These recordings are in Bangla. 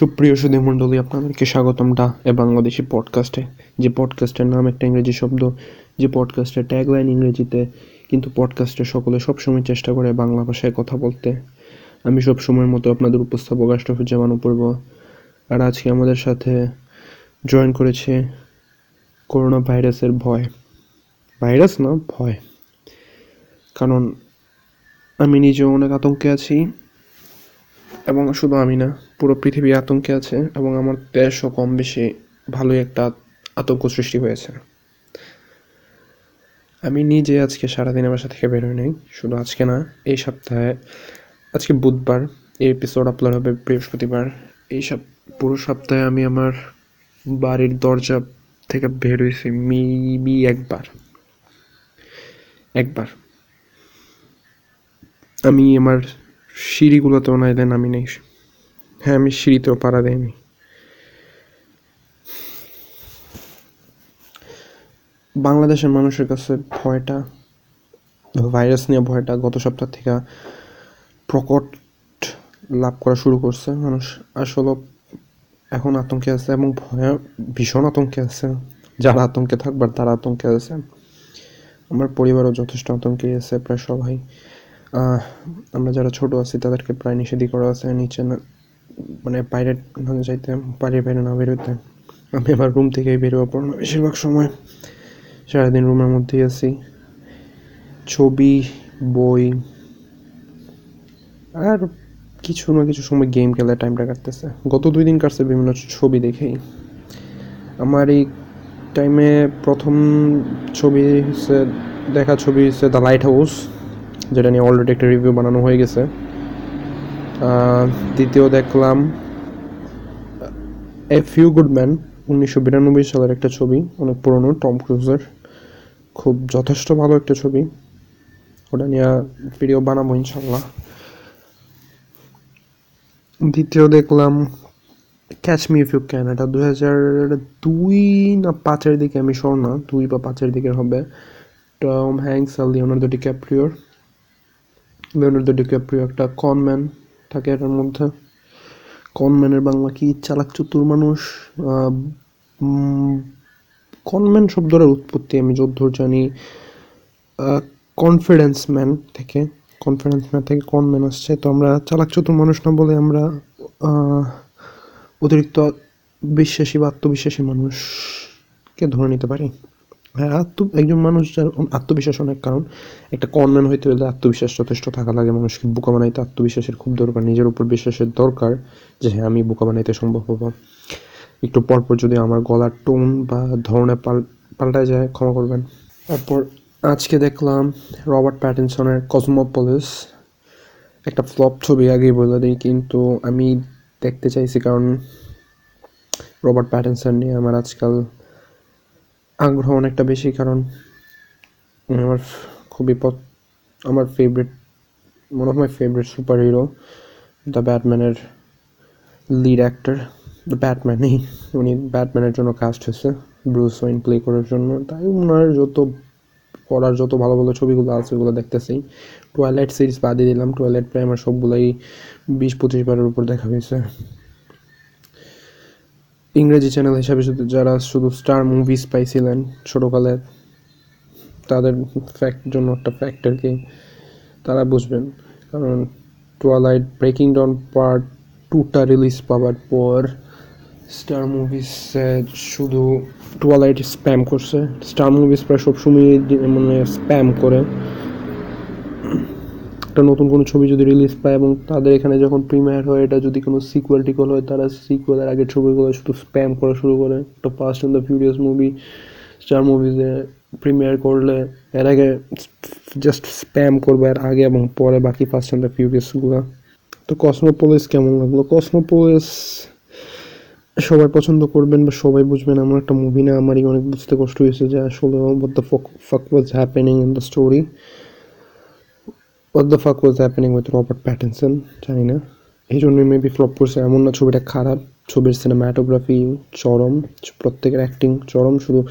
সুপ্রিয় সুধী মণ্ডলী আপনাদেরকে স্বাগতম ডা এ বাংলাদেশি পডকাস্টে। যে পডকাস্টের নাম একটা ইংরেজি শব্দ, যে পডকাস্টের ট্যাগলাইন ইংরেজিতে, কিন্তু পডকাস্টে সকলে সবসময় চেষ্টা করে বাংলা ভাষায় কথা বলতে। আমি সব সময়ের মতো আপনাদের উপস্থাপক আশরাফুজ্জামান পূর্ব আর আজকে আমাদের সাথে জয়েন করেছে করোনা ভাইরাসের ভয়। ভাইরাস না, ভয়। কারণ আমি নিজেও অনেক আতঙ্কে আছি। এবং শুধু আমি না, পুরো পৃথিবী আতঙ্কে আছে এবং আমার দেশও কম বেশি ভালোই একটা আতঙ্ক সৃষ্টি হয়েছে। আমি নিজে আজকে সারাদিন বাসা থেকে বেরোই নাই, শুধু আজকে না, এই সপ্তাহে, আজকে বুধবার, এই এপিসোড আপলোড হবে বৃহস্পতিবার। এই সব, পুরো সপ্তাহে আমি আমার বাড়ির দরজা থেকে বের হয়েছি মিবি একবার। একবার। আমি আমার সিঁড়িগুলোতেও দেন, আমি নেই। হ্যাঁ আমি সিঁড়িতেও পাড়া দেয়নি বাংলাদেশের মানুষের কাছে ভয়টা, ভাইরাস নিয়ে ভয়টা গত সপ্তাহ থেকে প্রকট লাভ করা শুরু করছে মানুষ। আসলে এখন আতঙ্কে আছে এবং ভয় ভীষণ আতঙ্কে আছে। যারা আতঙ্কে থাকবার, তারা আতঙ্কে আছে। আমার পরিবারও যথেষ্ট আতঙ্কে আছে, প্রায় সবাই। আমরা যারা ছোট আছি, তাদেরকে প্রায় নিষেধই করা আছে। নিচে না মানে বাইরে না যাইতে বাড়ির বাইরে না বেরোতে। আমি আমার রুম থেকেই বেরোবো না বেশিরভাগ সময়। সারাদিন রুমের মধ্যেই আছি। ছবি, বই, আর কিছু না কিছু সময় গেম খেলে টাইমটা কাটতেছে। গত দুই দিন কাটছে বিভিন্ন ছবি দেখেই। আমার এই টাইমে প্রথম ছবি হচ্ছে দেখা ছবি হচ্ছে দ্য লাইট হাউস যেটা নিয়ে অলরেডি একটা রিভিউ বানানো হয়ে গেছে। দ্বিতীয় দেখলাম এ ফিউ গুড ম্যান উনিশশো বিরানব্বই সালের একটা ছবি, অনেক পুরনো টম ক্রুজের খুব যথেষ্ট ভালো একটা ছবি। ওটা নিয়ে ভিডিও বানাবো ইনশাল্লাহ দ্বিতীয় দেখলাম catch me if you can এটা দু হাজার দুই না পাঁচের দিকে, আমি শোর না, দুই বা পাঁচের দিকে হবে। টম হ্যাংস আর লিওনার্দো ডিক্যাপ্রিওর লিওনার্দো ডিক্যাপ্রিও একটা কনম্যান থাকে এটার মধ্যে। কনম্যানের বাংলা কি চালাক, চতুর মানুষ কনম্যান শব্দটার উৎপত্তি, আমি যদ্দূর জানি কনফিডেন্স ম্যান থেকে কনফিডেন্স ম্যান থেকে কনম্যান আসছে। তো আমরা চালাক, চতুর মানুষ না বলে আমরা অতিরিক্ত বিশ্বাসী বা আত্মবিশ্বাসী মানুষকে ধরে নিতে পারি। আত্ম একজন মানুষ যার আত্মবিশ্বাস অনেক, কারণ একটা কনম্যান হইতে হলে আত্মবিশ্বাস যথেষ্ট থাকা লাগে। মানুষকে বোকা বানাইতে আত্মবিশ্বাসের খুব দরকার। নিজের উপর বিশ্বাসের দরকার যে হ্যাঁ আমি বোকা বানাইতে সম্ভব হব। একটু পরপর যদি আমার গলার টোন বা ধরনের পাল পাল্টায় যায়, ক্ষমা করবেন। তারপর আজকে দেখলাম রবার্ট প্যাটিনসনের কসমোপলিস। একটা ফ্লপ ছবি আগেই বলে দিই, কিন্তু আমি দেখতে চাইছি, কারণ রবার্ট প্যাটিনসন নিয়ে আমার আজকাল আগ্রহ অনেকটা বেশি, কারণ আমার খুবই আমার favourite one of my favourite super hero the ব্যাটম্যানের lead actor the ব্যাটম্যানই উনি ব্যাটম্যানের জন্য কাস্ট হয়েছে ব্রুস ওয়াইন প্লে করার জন্য। তাই ওনার যত করার যত ভালো ভালো ছবিগুলো আছে, ওগুলো দেখতেছি। টয়লেট সিরিজ বাদই দিলাম। টয়লেট প্রায় আমার সবগুলোই বিশ পঁচিশ বারের উপর দেখা হয়েছে। ইংরেজি চ্যানেল হিসাবে শুধু যারা শুধু স্টার মুভিজ পাইছিলেন ছোটোকালে, তাদের ফ্যাক্ট জন্য একটা ফ্যাক্টরকে তারা বুঝবেন। কারণ টুয়ালাইট ব্রেকিং ডাউন পার্ট টুটা রিলিজ পাওয়ার পর স্টার মুভিজ শুধু টুয়ালাইট স্প্যাম করছে। স্টার মুভিজ প্রায় সবসময় মানে স্প্যাম করে। একটা নতুন কোনো ছবি যদি রিলিজ পায় এবং তাদের এখানে যখন প্রিমিয়ার হয় এটা যদি কোনো সিকুয়েল টিকুয়েল হয় তারা সিকুয়েলের আগের ছবিগুলো শুধু স্প্যাম করা শুরু করে। একটা Fast and the Furious movie Star মুভিজে premiere করলে এর আগে জাস্ট স্প্যাম করবে এর আগে এবং পরে বাকি ফার্স্ট অ্যান্ড দ্য ফিউরিয়াসগুলো তো কসমোপোলিস কেমন লাগল? কসমোপোলিস সবাই পছন্দ করবেন বা সবাই বুঝবেন এমন একটা মুভি না আমারই অনেক বুঝতে কষ্ট হয়েছে যে আসলে fuck, fuck was happening in the story what the fuck was happening with Robert Pattinson জানি না। এই জন্যই মেবি ফ্লপ করছে। এমন না, ছবিটা খারাপ। ছবির সিনেমাটোগ্রাফি চরম। প্রত্যেকের অ্যাক্টিং চরম। শুধু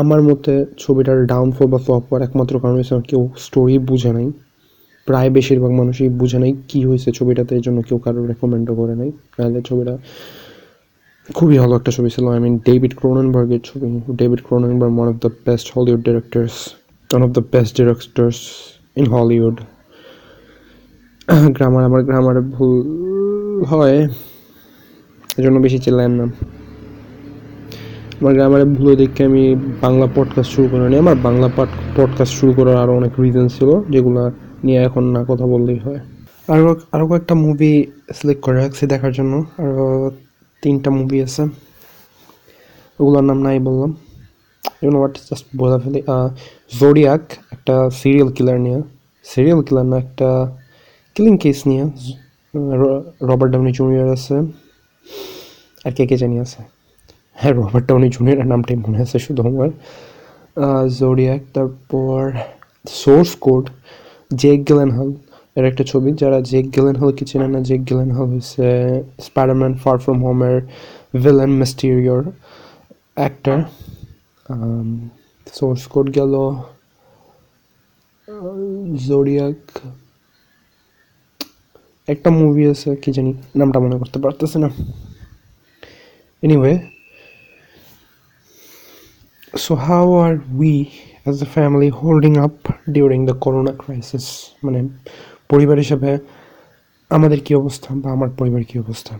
আমার মতে ছবিটার ডাউনফল বা ফ্লপ হওয়ার একমাত্র কারণ হচ্ছে কেউ স্টোরি বুঝে নাই। প্রায় বেশিরভাগ মানুষই বুঝে নাই কী হয়েছে ছবিটাতে। এই জন্য কেউ কারও রেকমেন্ডও করে নাই। নাহলে ছবিটা খুবই ভালো একটা ছবি ছিল। আই মিন ডেভিড ক্রোননবার্গের ছবি। David Cronenberg one of the best Hollywood directors one of the best directors in Hollywood grammar, আমার গ্রামারে ভুল হয়, এজন্য বেশি চেল্লাম না। আমার গ্রামারে ভুল দেখে আমি বাংলা পডকাস্ট শুরু করে নিই আমার বাংলা পডকাস্ট শুরু করার আরও অনেক রিজন ছিল, যেগুলো নিয়ে এখন না কথা বললেই হয়। আরও আরও কয়েকটা মুভি সিলেক্ট করে রাখছি দেখার জন্য। আরও তিনটা মুভি আছে। ওগুলোর নাম নাই বললাম। ইউনো হোয়াট জাস্ট বলে ফেলি। জোডিয়াক একটা সিরিয়াল কিলার নিয়ে। সিরিয়াল কিলার না, একটা কিলিং কেস নিয়ে রবার্ট ডাউনি জুনিয়র আছে, আর কে কে জানি আছে। হ্যাঁ রবার্ট ডাউনি জুনিয়রের নামটাই মনে আছে শুধু আমার। জোডিয়াক তারপর সোর্স কোড জেক গেলেন হল এর একটা ছবি, যারা জেক গেলেন হল কি চেনে না জেক গেলেনহল হচ্ছে স্পাইডারম্যান ফার ফ্রম হোমের ভিলেন মিস্টিরিয়র অ্যাক্টার সোর্স কোড গেল জোডিয়াক একটা মুভি আছে, কি জানি, নামটা মনে করতে পারতেছে না। Anyway so how are we as a family holding up during the corona crisis মানে পরিবার হিসেবে আমাদের কী অবস্থা বা আমার পরিবার কী অবস্থা?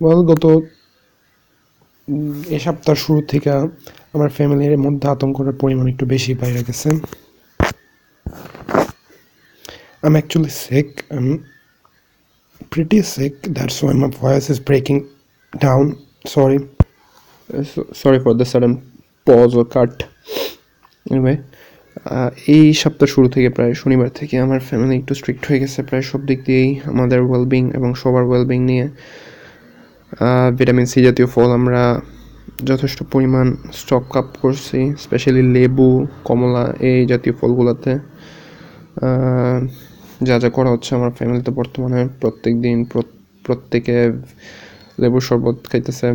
ওয়েল গত এ সপ্তাহ শুরু থেকে আমার ফ্যামিলির মধ্যে আতঙ্কের পরিমাণ একটু বেশি বাইরে গেছে। I'm actually sick. I'm pretty sick. That's why my voice is breaking down. Sorry. Uh, so, sorry for the sudden pause or cut. Anyway, এই সপ্তাহ শুরু থেকে প্রায় শনিবার থেকে আমার ফ্যামিলি একটু স্ট্রিক্ট হয়ে গেছে প্রায় সব দিক দিয়েই আমাদের ওয়েলবিং এবং সবার ওয়েলবিং নিয়ে ভিটামিন সি জাতীয় ফল আমরা যথেষ্ট পরিমাণ স্টক আপ করছি স্পেশালি লেবু কমলা এই জাতীয় ফলগুলোতে যা যা করা হচ্ছে আমার ফ্যামিলিতে বর্তমানে প্রত্যেক দিন প্রত্যেকে লেবুর শরবত খাইতেছে।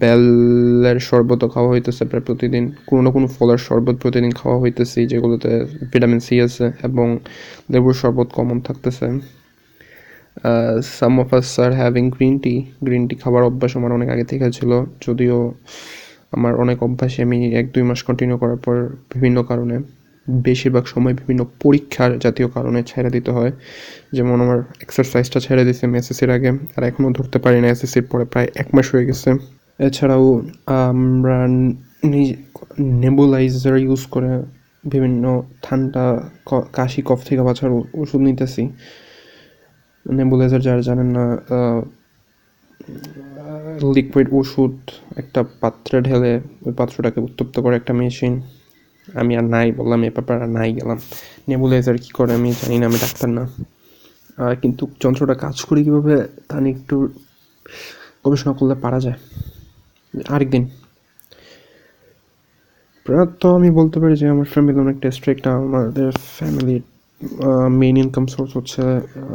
বেলের শরবতও খাওয়া হইতেছে প্রায় প্রতিদিন। কোনো না কোনো ফলের শরবত প্রতিদিন খাওয়া হইতেছে, যেগুলোতে ভিটামিন সি আছে এবং লেবুর শরবত কমন থাকতেছে। Some of us are having green tea green tea খাবার অভ্যাস আমার অনেক আগে থেকে ছিল, যদিও আমার অনেক অভ্যাসে আমি এক দুই মাস কন্টিনিউ করার পর বিভিন্ন কারণে বেশিরভাগ সময় বিভিন্ন পরীক্ষার জাতীয় কারণে ছেড়ে দিতে হয়। যেমন আমার এক্সারসাইজটা ছেড়ে দিয়েছি এসএসসির আগে, আর এখনও ধরতে পারি না এসএসসির পরে প্রায় এক মাস হয়ে গেছে। এছাড়াও আমরা নেবুলাইজার ইউজ করে বিভিন্ন ঠান্ডা কাশি, কফ থেকে বাঁচার ওষুধ নিতেছি। নেবুলাইজার যারা জানেন না লিকুইড ওষুধ একটা পাত্রে ঢেলে ওই পাত্রটাকে উত্তপ্ত করে একটা মেশিন আমি আর নাই বললাম, এ ব্যাপার আর নাই গেলাম। নেবুলাইজার কী করে আমি জানি না, আমি ডাক্তার না। কিন্তু যন্ত্রটা কাজ করে কীভাবে, তা নিয়ে একটু গবেষণা করলে পারা যায়। আরেকদিন। তো আমি বলতে পারি যে, আমার ফ্যামিলি অনেকটা স্ট্রিক্ট আমাদের ফ্যামিলির মেইন ইনকাম সোর্স হচ্ছে,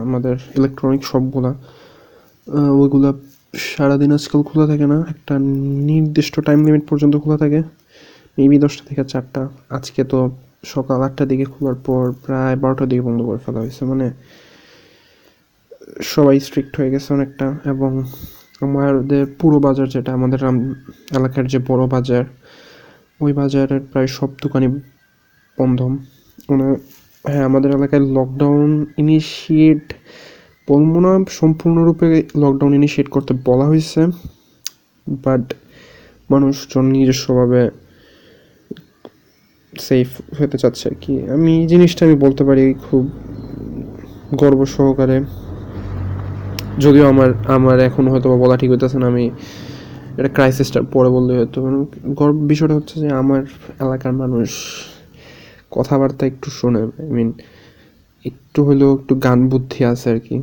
আমাদের ইলেকট্রনিক শপগুলা ওইগুলা সারাদিন আজকাল খোলা থাকে না, একটা নির্দিষ্ট টাইম লিমিট পর্যন্ত খোলা থাকে। মেবি দশটা থেকে চারটা। আজকে তো সকাল আটটার দিকে খোলার পর প্রায় বারোটার দিকে বন্ধ করে ফেলা হয়েছে। মানে সবাই স্ট্রিক্ট হয়ে গেছে অনেকটা এবং আমাদের পুরো বাজার যেটা, আমাদের এলাকার যে বড় বাজার, ওই বাজারের প্রায় সব দোকানই বন্ধ। মানে হ্যাঁ আমাদের এলাকায় লকডাউন ইনিশিয়েট বলব না, সম্পূর্ণরূপে লকডাউন ইনিশিয়েট করতে বলা হয়েছে। বাট মানুষজন নিজস্বভাবে সেফ হতে চাচ্ছে আর কি। আমি এই জিনিসটা আমি বলতে পারি খুব গর্ব সহকারে। যদিও আমার আমার এখন হয়তো বা বলা ঠিক হইতেছে না, আমি এটা ক্রাইসিসটার পরে বললে হয়তো। গর্ব, বিষয়টা হচ্ছে যে আমার এলাকার মানুষ কথাবার্তা একটু শোনে আই মিন একটু হলেও একটু গান বুদ্ধি আছে আর কি।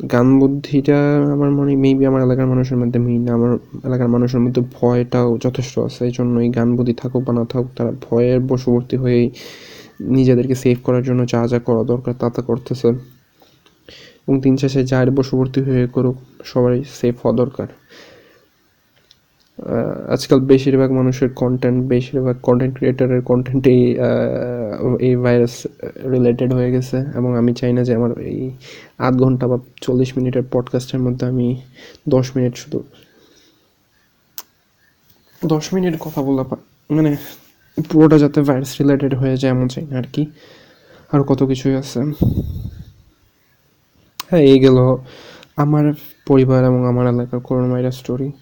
গান বুদ্ধিটা আমার মনে মেবি আমার এলাকার মানুষের মধ্যে মেইন আমার এলাকার মানুষের মধ্যে ভয়টাও যথেষ্ট আছে। এই জন্য এই গান বুদ্ধি থাকুক বা না থাকুক, তারা ভয়ের বশবর্তী হয়েই নিজেদেরকে সেভ করার জন্য যা যা করা দরকার তা তা করতেছে। এবং দিন শেষে যার বশবর্তী হয়ে করুক সবাই সেফ হওয়া দরকার। আজকাল বেশিরভাগ মানুষের কন্টেন্ট বেশিরভাগ কন্টেন্ট ক্রিয়েটারের কন্টেন্টেই এই ভাইরাস রিলেটেড হয়ে গেছে। এবং আমি চাই না যে আমার এই আধ ঘণ্টা বা চল্লিশ মিনিটের পডকাস্টের মধ্যে আমি দশ মিনিট শুধু দশ মিনিট কথা বলা মানে পুরোটা যাতে ভাইরাস রিলেটেড হয়ে যায় এমন চাই না আর কি। আর কত কিছুই আছে। হ্যাঁ এই গেল আমার পরিবার এবং আমার এলাকার করোনা ভাইরাস স্টোরি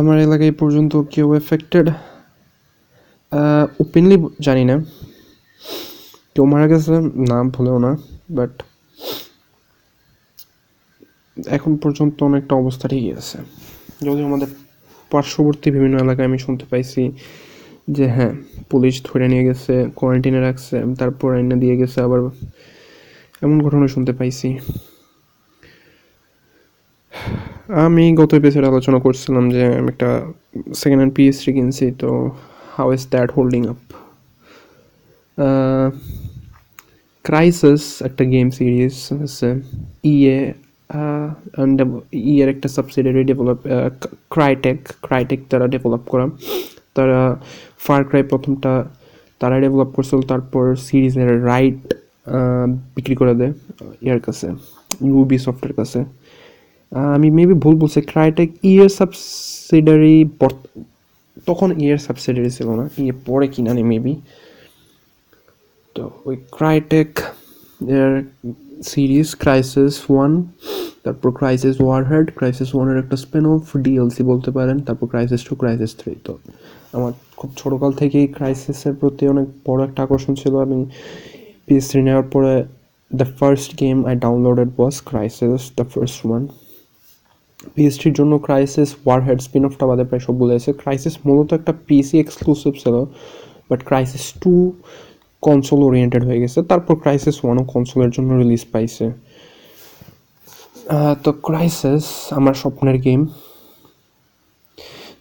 আমার এলাকায় পর্যন্ত কেউ এফেক্টেড ওপেনলি জানি না। কেউ মারা গেছে, নাম ভুলেও না বাট এখন পর্যন্ত অনেকটা অবস্থা ঠিকই আছে। যদিও আমাদের পার্শ্ববর্তী বিভিন্ন এলাকায় আমি শুনতে পাইছি যে হ্যাঁ পুলিশ ধরে নিয়ে গেছে কোয়ারেন্টিনে রাখছে, তারপর এনে দিয়ে গেছে, আবার এমন ঘটনা শুনতে পাইছি। আমি গত এপিসোডে আলোচনা করছিলাম যে আমি একটা সেকেন্ড হ্যান্ড পিএসটি কিনছি, তো how is that holding up Crysis একটা গেম সিরিজ আছে ইয়ে ইয়ের একটা সাবসিডারি ডেভেলপ ক্রাইটেক ক্রাইটেক তারা ডেভেলপ করা। তারা ফার ক্রাই প্রথমটা তারা ডেভেলপ করছিল, তারপর সিরিজের রাইট বিক্রি করে দেয় ইয়ার কাছে ইউবি সফটের কাছে। আমি মেবি ভুল বলছি ক্রাইটেক ইয়ের সাবসিডারি তখন ইয়ের সাবসিডারি ছিল না ইয়ে পরে কিনা নেই মেবি তো ওই ক্রাইটেক এর সিরিজ ক্রাইসিস ওয়ান তারপর ক্রাইসিস ওয়ারহেড ক্রাইসিস ওয়ানের একটা স্পেন অফ ডিএলসি বলতে পারেন, তারপর ক্রাইসিস টু ক্রাইসিস থ্রি তো আমার খুব ছোটোকাল থেকেই ক্রাইসিসের প্রতি অনেক বড় একটা আকর্ষণ ছিল, আমি পিএস থ্রি নেওয়ার পরে the first game I downloaded was Crysis the first one পিএসটির জন্য ক্রাইসিস ওয়ারহেড স্পিন অফটা বাদে প্রায় সব বলেছে ক্রাইসিস মূলত একটা পিসি এক্সক্লুসিভ ছিল but Crysis two console oriented হয়ে গেছে। তারপর ক্রাইসিস ওয়ানও কনসোলের জন্য রিলিজ পাইছে। তো ক্রাইসিস আমার স্বপ্নের গেম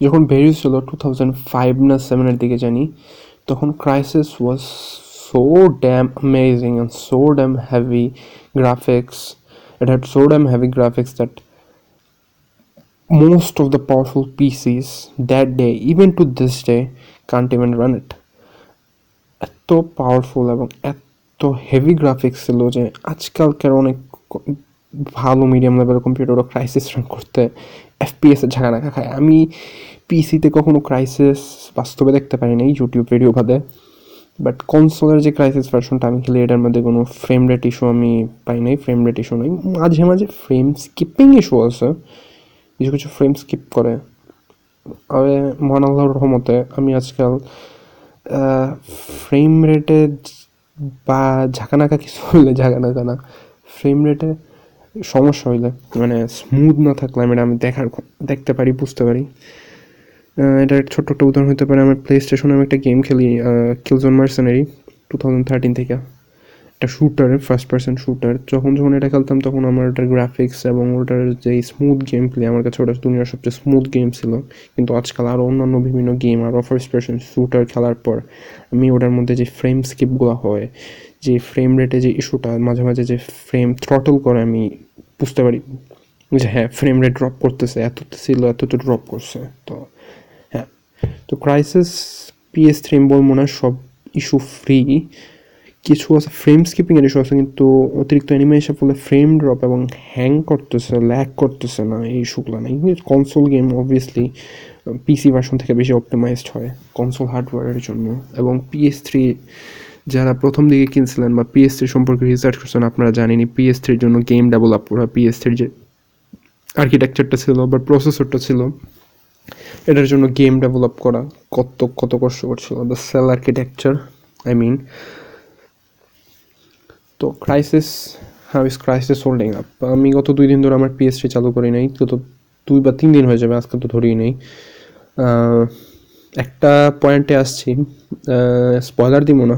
যখন বেরিয়েছিল টু থাউজেন্ড ফাইভ না সেভেনের দিকে জানি, তখন Crysis was so damn amazing and so damn heavy graphics it had so damn heavy graphics that most of the powerful PCs that day, even to this day, can't even run it. এত পাওয়ারফুল এবং এত হেভি গ্রাফিক্স ছিল যে আজকালকার অনেক ভালো মিডিয়াম লেভেলের কম্পিউটারও ক্রাইসিস রান করতে এফপিএসের ঝাঁকা খায়। আমি পিসিতে কখনো ক্রাইসিস বাস্তবে দেখতে পারি নাই ইউটিউব ভিডিও বাদে। বাট কনসোলের যে ক্রাইসিস ভার্সনটা আমি খেলি এটার মধ্যে কোনো ফ্রেম রেট ইস্যু আমি পাই নাই ফ্রেম রেট ইস্যু নাই। মাঝে মাঝে ফ্রেম স্কিপিং ইস্যু আছে। কিছু কিছু ফ্রেম স্কিপ করে। তবে মহান আল্লাহর রহমতে আমি আজকাল ফ্রেম রেটে বা ঝাঁকানাকা কিছু হইলে ঝাঁকানাকা না ফ্রেম রেটে সমস্যা হইলে মানে স্মুথ না থাকলে আমি আমি দেখার দেখতে পারি, বুঝতে পারি। এটা ছোট্ট একটা উদাহরণ হতে পারে, আমার প্লে স্টেশনে আমি একটা গেম খেলি Killzone Mercenary two thousand thirteen থেকে। একটা শুটার ফার্স্ট পার্সন শুটার যখন যখন এটা খেলতাম, তখন আমার ওটার গ্রাফিক্স এবং ওটার যে স্মুথ গেম প্লে আমার কাছে ওটা দুনিয়ার সবচেয়ে স্মুথ গেম ছিল। কিন্তু আজকাল আরও অন্যান্য বিভিন্ন গেম আরও ফার্স্ট পার্সন শুটার খেলার পর আমি ওটার মধ্যে যে ফ্রেম স্কিপগুলো হয়, যে ফ্রেম রেটে যে ইস্যুটা মাঝে মাঝে যে ফ্রেম থ্রটল করে আমি বুঝতে পারি যে হ্যাঁ ফ্রেম রেট ড্রপ করতেছে, এত ছিল, এত তো ড্রপ করছে। তো হ্যাঁ। তো ক্রাইসিস পিএস থ্রি মনে হয় সব ইস্যু ফ্রি কিছু আছে ফ্রেম স্কিপিংয়ের ইস্যু আছে, কিন্তু অতিরিক্ত অ্যানিমেশন ফলে ফ্রেম ড্রপ এবং হ্যাং করতেছে ল্যাক করতেছে না এই ইস্যুগুলো না console game obviously PC version থেকে বেশি অপটিমাইজড হয় কনসোল হার্ডওয়্যারের জন্য। এবং পিএস থ্রি যারা প্রথম দিকে কিনছিলেন বা পিএস থ্রি সম্পর্কে রিসার্চ করছেন, আপনারা জানেনি পিএস থ্রির জন্য গেম ডেভেলপ করা পিএস থ্রির যে আর্কিটেকচারটা ছিল বা প্রসেসরটা ছিল, এটার জন্য গেম ডেভেলপ করা কত কত কষ্ট করছিল the Cell architecture I mean তো Crysis how is Crysis holding up আমি গত দুই দিন ধরে আমার পিএসটি চালু করি নাই, গত দুই বা তিন দিন হয়ে যাবে, আজকে তো ধরেই নেই। একটা পয়েন্টে আসছি স্পয়লার দিব না।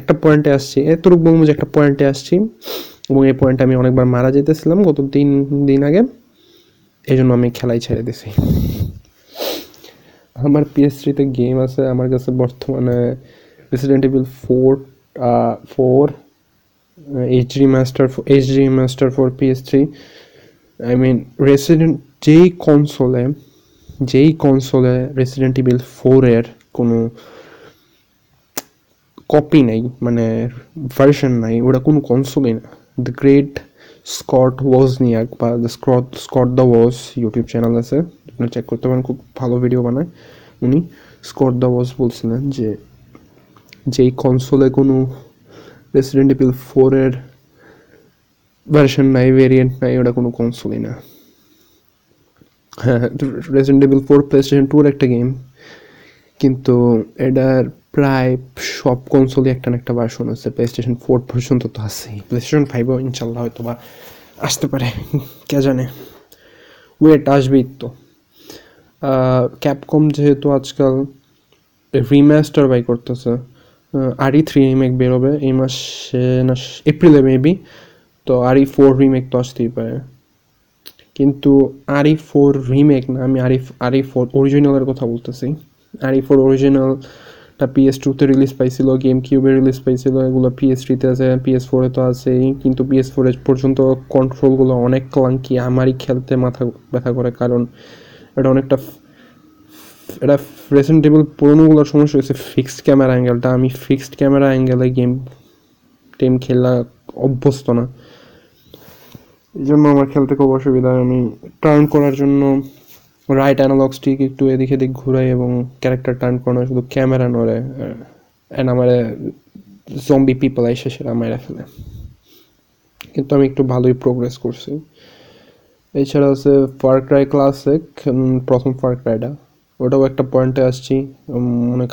একটা পয়েন্টে আসছি বলব যে একটা পয়েন্টে আসছি, এবং এই পয়েন্টে আমি অনেকবার মারা যেতেছিলাম গত তিন দিন আগে এই জন্য আমি খেলাই ছেড়ে দিছি। আমার পিএসটিতে গেম আছে, আমার কাছে বর্তমানে Resident Evil 4 uh, 4 HD Master for HD Master for PS3 I mean Resident যেই কনসোলে যেই কনসোলে রেসিডেন্ট ইভিল ফোরের কোনো কপি নেই মানে ভার্সন নাই ওটা কোনো কনসোলই না। দ্য গ্রেট স্কট ওয়াজনিয়াক বা the Scott Scott the Woz YouTube channel আছে আপনারা চেক করতে পারেন খুব ভালো ভিডিও বানায়। উনি স্কট দ্য ওয়াজ বলছিলেন যে যেই কনসোলে কোনো রেসিডেন্ট ইভিল ফোরের ভার্সন নাই ভেরিয়েন্ট নাই, ওটা কোনো কনসোলই না। হ্যাঁ Resident Evil four PlayStation টুর একটা গেম কিন্তু এটার প্রায় সব কনসোলই একটা না একটা ভার্সন আছে। প্লে স্টেশন ফোর পর্যন্ত তো আছেই। প্লে স্টেশন ফাইভও ইনশাল্লাহ হয়তো বা আসতে পারে, কে জানে? ওয়েট আসবেই তো। ক্যাপকম যেহেতু আজকাল রিম্যাস্টার বাই করতেছে আরই থ্রি রিমেক বেরোবে এই মাসে, না এপ্রিলে মেবি তো আরই ফোর রিমেক তো আসতেই পারে। কিন্তু আরই ফোর রিমেক না, আমি আরিফ আরই ফোর অরিজিনালের কথা বলতেছি। আরই ফোর অরিজিনালটা পিএস টুতে রিলিজ পাইছিল গেম কিউবে রিলিজ পাইছিল, এগুলো পিএস থ্রিতে আছে পিএস ফোরে তো আছেই, কিন্তু পিএস ফোরে পর্যন্ত কন্ট্রোলগুলো অনেক ক্লাঙ্কি আমারই খেলতে মাথা ব্যথা করে, কারণ এটা অনেকটা এটা রেসেন্ট টেবিল পুরোনোগুলোর সমস্যা হয়েছে ফিক্সড ক্যামেরা অ্যাঙ্গেলটা আমি ফিক্সড ক্যামেরা অ্যাঙ্গেলে গেম টেম খেলা অভ্যস্ত না। এই জন্য আমার খেলতে খুব অসুবিধা আমি টার্ন করার জন্য রাইট অ্যানালগ স্টিক একটু এদিক এদিক ঘুরাই এবং ক্যারেক্টার টার্ন করানো শুধু ক্যামেরা নড়ে অ্যান্ড আমার জম্বি পিপল এসে সেটা মেরে ফেলে। কিন্তু আমি একটু ভালোই প্রোগ্রেস করছি। এছাড়া আছে ফার ক্রাই ক্লাসিক প্রথম ফার ক্রাইটা ওটাও একটা পয়েন্টে আসছি। অনেক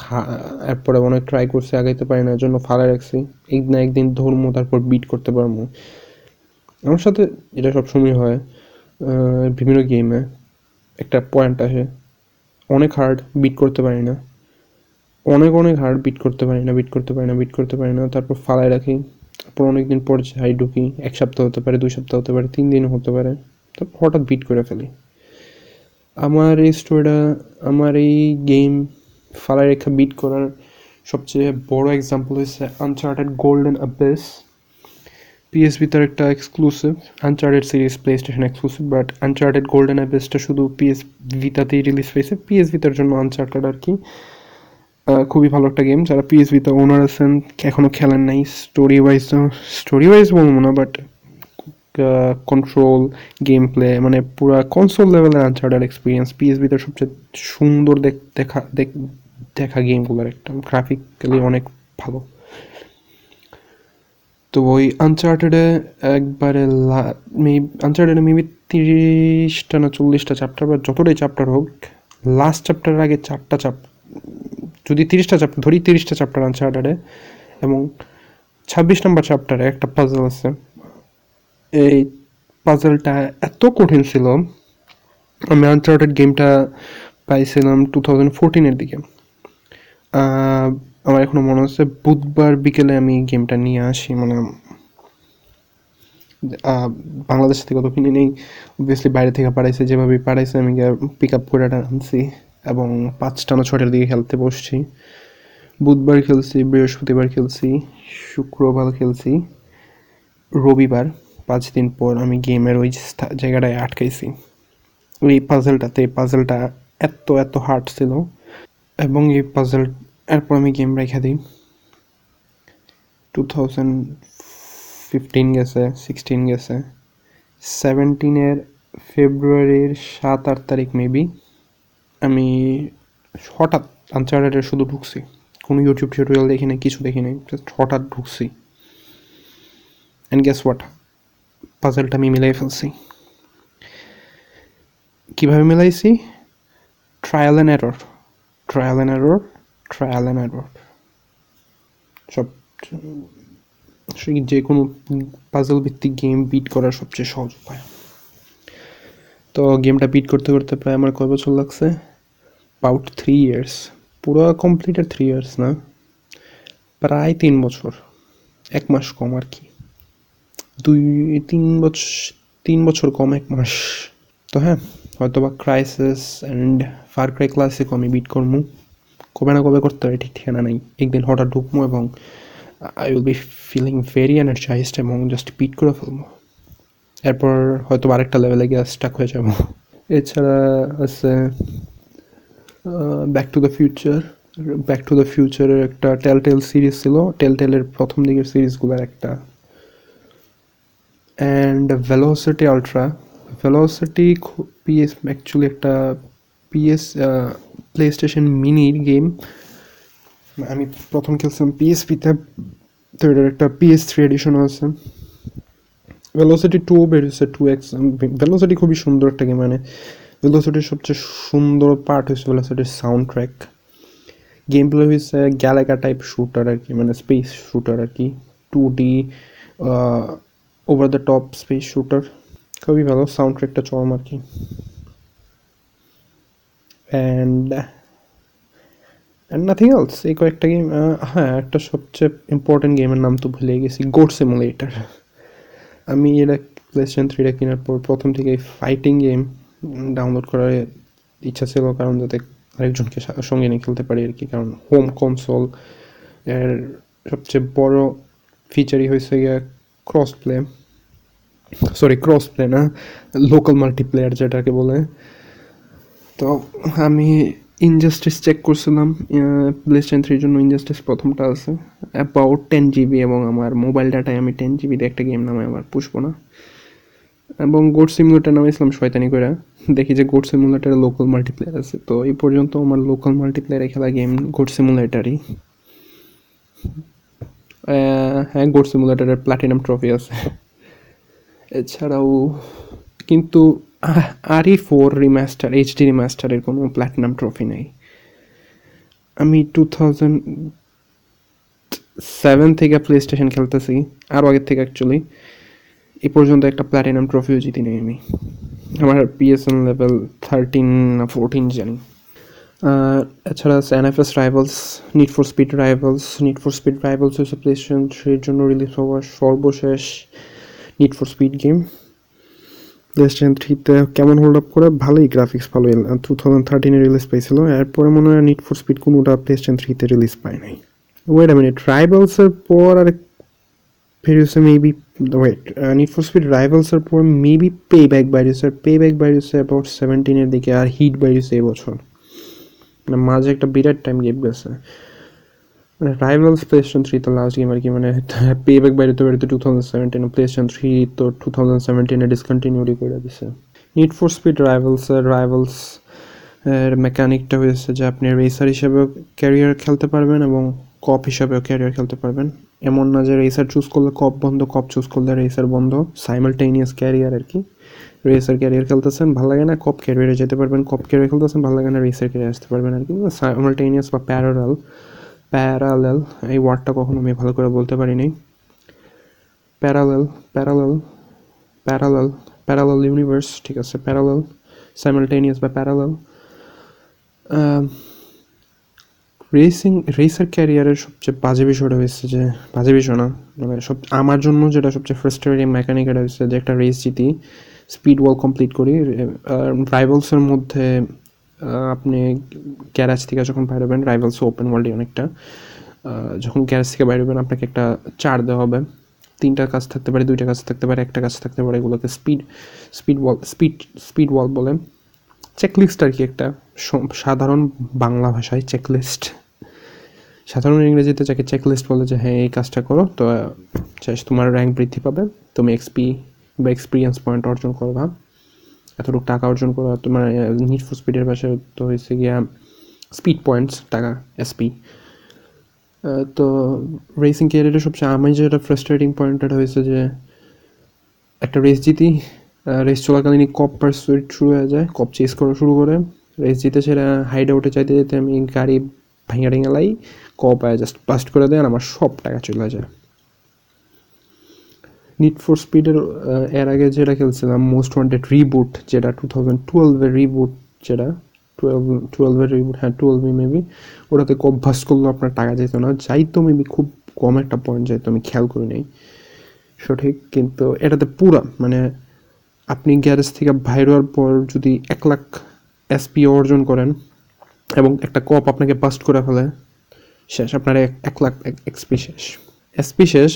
এরপরে অনেক ট্রাই করছি, আগাইতে পারি না জন্য ফালে রাখছি। এক না একদিন ধরবো তারপর বিট করতে পারব আমার সাথে এটা সবসময় হয় বিভিন্ন গেমে একটা পয়েন্ট আসে। অনেক হার্ড বিট করতে পারি না। অনেক অনেক হার্ড বিট করতে পারি না বিট করতে পারি না বিট করতে পারি না, তারপর ফালায় রাখি। তারপর অনেক দিন পর যাই ঢুকি, এক সপ্তাহ হতে পারে, দুই সপ্তাহ হতে পারে, তিন দিন হতে পারে। তারপর হঠাৎ বিট করে ফেলি। আমার এই স্টোরিটা আমার এই গেম ফালায় রেখা বিট করার সবচেয়ে বড় এক্সাম্পল হচ্ছে আনচার্টেড গোল্ডেন অ্যাবেস পিএসবি তার একটা exclusive Uncharted series PlayStation exclusive but Uncharted Golden অ্যাবেসটা শুধু পিএস ভিতাতেই রিলিজ পেয়েছে পিএস ভিতার জন্য আনচার্টেড আর কি খুবই ভালো একটা গেম যারা পিএস ভিতা ওনার আছেন এখনও খেলেন নাই স্টোরি ওয়াইজ স্টোরি ওয়াইজ বলব না বাট কন্ট্রোল গেম প্লে মানে পুরো কনসোল লেভেলের আনচার্টেড এক্সপিরিয়েন্স পিএসবিতে সবচেয়ে সুন্দর দেখা দেখা গেমগুলোর একটা গ্রাফিক্যালি অনেক ভালো। তো ওই আনচার্টেডে একবারে আনচার্টেডে মেবি তিরিশটা না চল্লিশটা চ্যাপ্টার বা যতটাই চ্যাপ্টার হোক লাস্ট চ্যাপ্টারের আগে চারটা চাপ যদি তিরিশটা চ্যাপ্টার ধরি তিরিশটা চ্যাপ্টার আনচার্টেডে এবং ছাব্বিশ নম্বর চ্যাপ্টারে একটা পাজল আছে। এই পাজলটা এত কঠিন ছিল। আমি আনচার্টেড গেমটা পাইছিলাম টু থাউজেন্ড ফোরটিনের দিকে। আমার এখনও মনে হচ্ছে বুধবার বিকেলে আমি গেমটা নিয়ে আসি মানে বাংলাদেশ থেকে তো কিনে নেই। অবভিয়াসলি বাইরে থেকে পাঠাইছে যেভাবে পাঠাইছে, আমি পিক আপ করে আনছি এবং পাঁচটা না ছটার দিকে খেলতে বসছি। বুধবার খেলছি, বৃহস্পতিবার খেলছি, শুক্রবার খেলছি, রবিবার। পাঁচ দিন পর আমি গেমের ওই জায়গাটায় আটকাইছি। ওই পাজেলটাতে পাজেলটা এত এত হার্ড ছিল। এবং এই পাজেল এরপর আমি গেম রেখে দিই। টু থাউজেন্ড ফিফটিন গেছে সিক্সটিন গেছে। সেভেন্টিনের ফেব্রুয়ারির সাত, আট তারিখ মেবি আমি হঠাৎ আনচার্টেডে শুধু ঢুকছি। কোনো ইউটিউব টিউটোরিয়াল দেখি নাই, কিছু দেখি নাই জাস্ট হঠাৎ ঢুকছি। অ্যান্ড গেস হোয়াট পাজলটা আমি মিলাই ফেলছি। কীভাবে মিলাইছি? Trial and error trial and error trial and error সব যে কোনো পাজল ভিত্তিক গেম বিট করার সবচেয়ে সহজ উপায়। তো গেমটা বিট করতে করতে প্রায় আমার কয় বছর লাগছে? পাউট থ্রি ইয়ার্স পুরো কমপ্লিটেড থ্রি ইয়ার্স না। প্রায় তিন বছর। এক মাস কম আর কি। দুই, তিন বছর তিন বছর কম, এক মাস। তো হ্যাঁ হয়তো বা Crysis and Far Cry Classic আমি বিট করব কবে না কবে করতে হবে ঠিক ঠিকানা নেই। একদিন হঠাৎ ঢুকবো এবং I will be feeling very energised এবং জাস্ট বিট করে ফেলব এরপর হয়তো আরেকটা লেভেলে গিয়ে স্টাক হয়ে যাব। এছাড়া আছে Back to the Future Back to the ফিউচারের একটা টেল টেল সিরিজ ছিল। টেল টেলের প্রথম দিকের সিরিজগুলোর একটা and Velocity Ultra Velocity PS actually একটা পিএস প্লে স্টেশন মিনির গেম আমি প্রথম খেলছিলাম পিএসপিতে তো। এটার একটা পিএস থ্রি এডিশন আছে। ভেলোসিটি টু বেরিয়েছে টু এক্স ভেলোসিটি খুবই সুন্দর একটা গেম মানে ভেলোসিটির সবচেয়ে সুন্দর পার্ট হয়েছে ভেলোসিটির সাউন্ড ট্র্যাক গেম প্লে হয়েছে গ্যালাগা টাইপ শুটার আর কি মানে স্পেস শুটার আর কি। Two D over the top space shooter খুবই ভালো সাউন্ড ট্র্যাকটা চরম আর কি? অ্যান্ড অ্যান্ড নাথিং এলস এই কয়েকটা গেম হ্যাঁ একটা সবচেয়ে ইম্পর্টেন্ট গেমের নাম তো ভুলে গেছি গোড সিমুলেটার আমি এটা প্লেস্টেশন থ্রিটা কেনার পর প্রথম থেকে ফাইটিং গেম ডাউনলোড করার ইচ্ছা ছিল, কারণ যাতে আরেকজনকে সঙ্গে নিয়ে খেলতে পারি আর কি, কারণ হোম কনসোল এর সবচেয়ে বড় ফিচারই হয়েছে গিয়ে cross play sorry cross play না লোকাল মাল্টিপ্লেয়ার যেটাকে বলে। তো আমি ইনজাস্টিস চেক করছিলাম প্লেস্টেশন থ্রির জন্য ইনজাস্টিস প্রথমটা আছে। অ্যাবাউট টেন জিবি এবং আমার মোবাইল ডাটায় আমি টেন জিবিতে একটা গেম নামে আমার পুষবো না। এবং গোড সিমুলেটার নামাইছিলাম শয়তানি করে। দেখি যে গোড সিমুলেটারে লোকাল মাল্টিপ্লেয়ার আছে। তো এই পর্যন্ত আমার লোকাল মাল্টিপ্লেয়ারে খেলা গেম গোড সিমুলেটারই হ্যাঁ গোড সিমুলেটারের প্ল্যাটিনাম ট্রফি আছে। এছাড়াও কিন্তু আরই ফোর রিমাস্টার এইচডি রিমাস্টারের কোনো প্ল্যাটিনাম ট্রফি নেই। আমি টু থাউজেন্ড সেভেন থেকে প্লে স্টেশন খেলতেছি, আরও আগের থেকে অ্যাকচুয়ালি এ পর্যন্ত একটা প্ল্যাটিনাম ট্রফিও জিতি নেই আমি। আমার পিএসএন লেভেল থার্টিন না ফোরটিন জানি। এছাড়া আছে NFS Rivals Need for Speed Rivals Need for Speed Rivals হচ্ছে প্লে স্টেশন থ্রির জন্য রিলিজ হওয়ার সর্বশেষ Need for Speed game PlayStation থ্রিতে কেমন হোল্ড আপ করে? ভালোই গ্রাফিক্স ভালো। টু থাউজেন্ড থার্টিনে রিলিজ পাইছিল এরপরে মনে হয় নিড ফর স্পিড কোনোটা প্লে স্টেশন থ্রিতে রিলিজ পায় নাই। ওয়েট আ মিনিট রাইভালসের পর আর বেরিয়েছে maybe wait Need for Speed রাইভালসের পর মেবি পে ব্যাক বাইরেছে পে ব্যাক বাইরেছে অ্যাবাউট সেভেন্টিনের দিকে, আর হিট বাইরেছে এবছর মাঝে একটা বিরাট টাইম গেপ গেছে। মানে রাইভালস প্লেস্টেশন থ্রি তো লাস্ট গেম আর কি মানে পে ব্যাক বাইরে তো টু থাউজেন্ড সেভেন্টিনে প্লে স্টেশন থ্রি তো টু থাউজেন্ড সেভেন্টিনে ডিসকন্টিনিউরি করে দিছে। নিড ফর স্পিড রাইভালসের রাইভালস এর মেকানিকটা হয়েছে যে আপনি রেসার হিসেবেও ক্যারিয়ার খেলতে পারবেন এবং কপ হিসাবেও ক্যারিয়ার খেলতে পারবেন। এমন না যে রেসার চুজ করলে কপ বন্ধ কপ চুজ করলে রেসার বন্ধ সাইমালটেনিয়াস ক্যারিয়ার আর কি। রেসার ক্যারিয়ার খেলতেছেন, ভালো লাগে না কপ ক্যারিয়ারে যেতে পারবেন কপ ক্যারিয়ার খেলতেছেন, ভালো লাগে না রেসার ক্যারিয়ার আসতে পারবেন আর কি। সাইমালটেনিয়াস বা প্যারাল প্যারালেল এই ওয়ার্ডটা কখনো আমি ভালো করে বলতে পারিনি parallel parallel parallel parallel universe ঠিক আছে প্যারালেল সাইমালটেনিয়াস বা প্যারালেল রেসিং রেসার ক্যারিয়ারের সবচেয়ে বাজে বিষয়টা হয়েছে যে, বাজে বিষয় না মানে সব, আমার জন্য যেটা সবচেয়ে ফ্রাস্ট্রেটিং মেকানিক এটা হচ্ছে যে, একটা রেস জিতি স্পিড ওয়াল কমপ্লিট করি রাইভালসের মধ্যে আপনি গ্যারাজ থেকে যখন বাইরবেন রাইভালস ওপেন ওয়ার্ল্ডে অনেকটা যখন গ্যারেজ থেকে বাইরবেন আপনাকে একটা চার দেওয়া হবে, তিনটা কাজ থাকতে পারে, দুইটা কাজ থাকতে পারে, একটা কাজ থাকতে পারে, এগুলোকে speed speed wall speed speed wall বলে। চেকলিস্ট আর কি একটা সাধারণ বাংলা ভাষায় চেকলিস্ট সাধারণ ইংরেজিতে যাকে চেকলিস্ট বলে যে হ্যাঁ এই কাজটা করো। তো তোমার র্যাঙ্ক বৃদ্ধি পাবে। তুমি এক্সপি বা এক্সপিরিয়েন্স পয়েন্ট অর্জন করবা। এতটুকু টাকা অর্জন করা তোমার নিড ফর স্পিডের পাশে তো হয়েছে গিয়া স্পিড পয়েন্টস টাকা এসপি তো রেসিং ক্যারিয়ারের সবচেয়ে, আমি যেটা ফ্রাস্ট্রেটিং পয়েন্ট এটা হয়েছে যে, একটা রেস জিতি রেস চলাকালীন কপ পারসুইট শুরু হয়ে যায়। কপ চেস করা শুরু করে। রেস জিতে সেটা হাইড আউটে চাইতে যেতে আমি গাড়ি ভাঙা টেঙা লাই। কপ জাস্ট বাস্ট করে দেয় আর আমার সব টাকা চলে যায়। নিড ফর স্পিডের এর আগে যেটা খেলছিলাম মোস্ট ওয়ান্টেড রিবুট যেটা টু থাউজেন্ড টুয়েলভের রিবুট যেটা টুয়েলভ টুয়েলভের রিবুট হ্যাঁ টুয়েলভে মেবি ওটাতে অভ্যাস করলেও আপনার টাকা যেত না। যাইতো মেবি খুব কম একটা পয়েন্ট যাইতো আমি খেয়াল করি নাই। সঠিক, কিন্তু এটাতে পুরা মানে আপনি গ্যারেজ থেকে বাইর হওয়ার পর যদি এক লাখ এসপি অর্জন করেন এবং একটা কপ আপনাকে বাস্ট করে ফেলে শেষ, আপনার এক লাখ এক্সপি শেষ। এসপি শেষ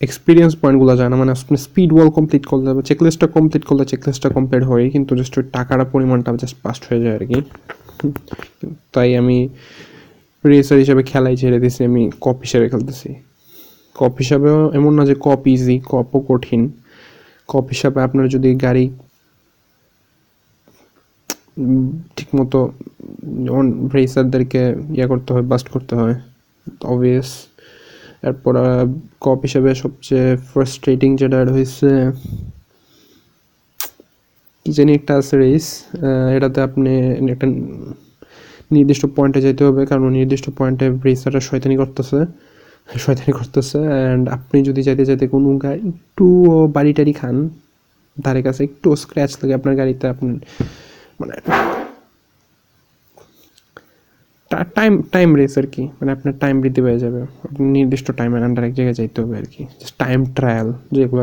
এক্সপিরিয়েন্স পয়েন্টগুলো যায় না মানে আপনি স্পিড ওয়াল কমপ্লিট করলে বা চেকলিস্টটা কমপ্লিট করলে চেকলিস্টটা কমপ্লিট হয় কিন্তু জাস্ট ওই টাকার পরিমাণটা জাস্ট পাস্ট হয়ে যায় আর কি তাই আমি রেসার হিসাবে খেলাই ছেড়ে দিছি, আমি কপ হিসাবে খেলতেছি। কপ হিসাবেও এমন না যে কপ ইজি কপও কঠিন। কপ হিসাবে আপনার যদি গাড়ি ঠিকমতো যেমন রেসারদেরকে ইয়ে করতে হয় বাস্ট করতে হয় অবভিয়াস এরপর কপ হিসাবে সবচেয়ে ফার্স্ট্রেটিং যেটা হয়েছে, কি জানি একটা আছে রেস এটাতে আপনি একটা নির্দিষ্ট পয়েন্টে যেতে হবে, কারণ নির্দিষ্ট পয়েন্টে ব্রেসারটা শয়তানি করতেছে শয়তানি করতেছে অ্যান্ড আপনি যদি যাইতে যাইতে কোনো গাড়ি একটু বাড়ি টাড়ি খান ধারে কাছে একটু স্ক্র্যাচ লাগে আপনার গাড়িতে, আপনি মানে টাইম টাইম রেস আর কি মানে আপনার টাইম বৃদ্ধি পেয়ে যাবে। নির্দিষ্ট টাইমের আন্ডার এক জায়গায় যাইতে হবে আর কি। টাইম ট্রায়াল যেগুলো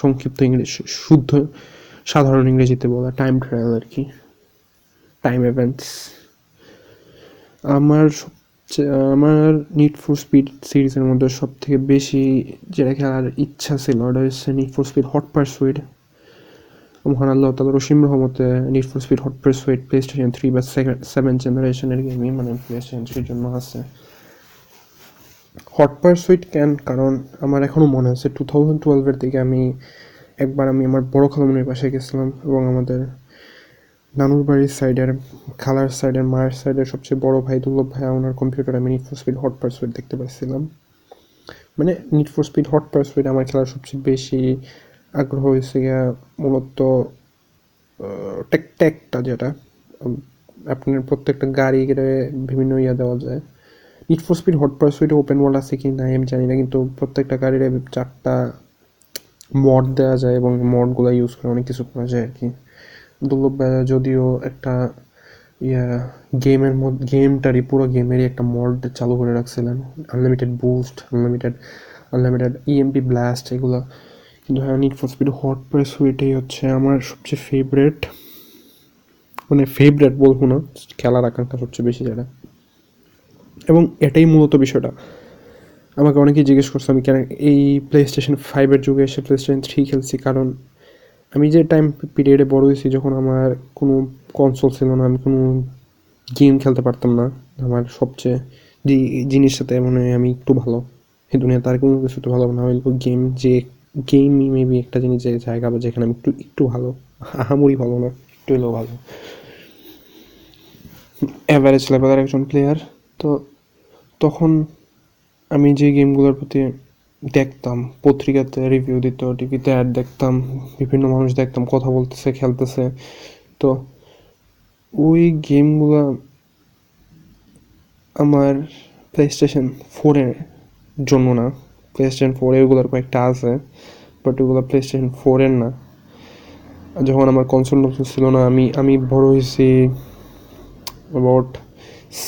সংক্ষিপ্ত ইংরেজি, শুদ্ধ, সাধারণ ইংরেজিতে বলা টাইম ট্রায়াল আর কি টাইম ইভেন্টস আমার আমার নিড ফর স্পিড সিরিজের মধ্যে সব থেকে বেশি যেটা খেলার ইচ্ছা ছিল, ওটা হচ্ছে Need for Speed Hot Pursuit মহান আল্লাহ তালা রসিম রহমতে Need for Speed Hot Pursuit PlayStation three বা সেভেন জেনারেশনের গেমই মানে প্লে স্টেশন থ্রির জন্য আছে। হট পারসুইট ক্যান কারণ আমার এখনও মনে আছে টু থাউজেন্ড টুয়েলভের দিকে আমি একবার আমি আমার বড় খালামনির পাশে গেছিলাম এবং আমাদের নানুর বাড়ির সাইডের খালার সাইডের মায়ের সাইডের সবচেয়ে বড় ভাই দুর্লভ ভাই ওনার কম্পিউটারে আমি Need for Speed Hot Pursuit দেখতে পাচ্ছিলাম মানে Need for Speed Hot Pursuit আমার খেলার সবচেয়ে বেশি আগ্রহ হয়েছে গিয়া মূলত টেক, টেকটা যেটা আপনার প্রত্যেকটা গাড়ি বিভিন্ন ইয়া দেওয়া যায়। নিট ফর স্পিড হট পারসুইটে ওপেন ওয়ার্ল্ড আছে কি না আমি জানি না, কিন্তু প্রত্যেকটা গাড়ির চারটা মড দেওয়া যায় এবং মডগুলো ইউজ করে অনেক কিছু করা যায় আর কি। দুর্লভ যদিও একটা ইয়া গেমের মধ্যে গেমটারই পুরো গেমেরই একটা মড চালু করে রাখছিলেন। Unlimited boost unlimited unlimited EMP blast এগুলো। কিন্তু হ্যাঁ Need for Speed Hot press এটাই হচ্ছে আমার সবচেয়ে ফেভারেট মানে ফেভারেট বলব না খেলার আকাঙ্ক্ষা সবচেয়ে বেশি যেটা। এবং এটাই মূলত বিষয়টা। আমাকে অনেকেই জিজ্ঞেস করছে, আমি কেন এই প্লে স্টেশন ফাইভের যুগে এসে প্লে স্টেশন থ্রি খেলছি? কারণ আমি যে টাইম পিরিয়ডে বড় হয়েছি, যখন আমার কোনো কনসোল ছিল না, আমি কোনো গেম খেলতে পারতাম না। আমার সবচেয়ে যে জিনিসটাতে মানে আমি একটু ভালো। এই দুনিয়া তার কোনো কিছু তো ভালো না। হইলে গেম যে গেমই মেবি একটা জিনিস যে জায়গা বা যেখানে আমি একটু একটু ভালো আহামরি ভালো না। একটু হলেও ভালো অ্যাভারেজ লেভেলের একজন প্লেয়ার তো তখন আমি যে গেমগুলোর প্রতি দেখতাম পত্রিকাতে রিভিউ দিত টিভিতে অ্যাড দেখতাম বিভিন্ন মানুষ দেখতাম কথা বলতেছে খেলতেছে তো ওই গেমগুলো আমার প্লে স্টেশন ফোরের জন্য না। প্লে স্টেশন ফোরে ওগুলোর কয়েকটা আছে বাট ওগুলো প্লে স্টেশন ফোরের না। যখন আমার কনসোল টনসোল ছিল না, আমি আমি বড় হয়েছি অ্যাবাউট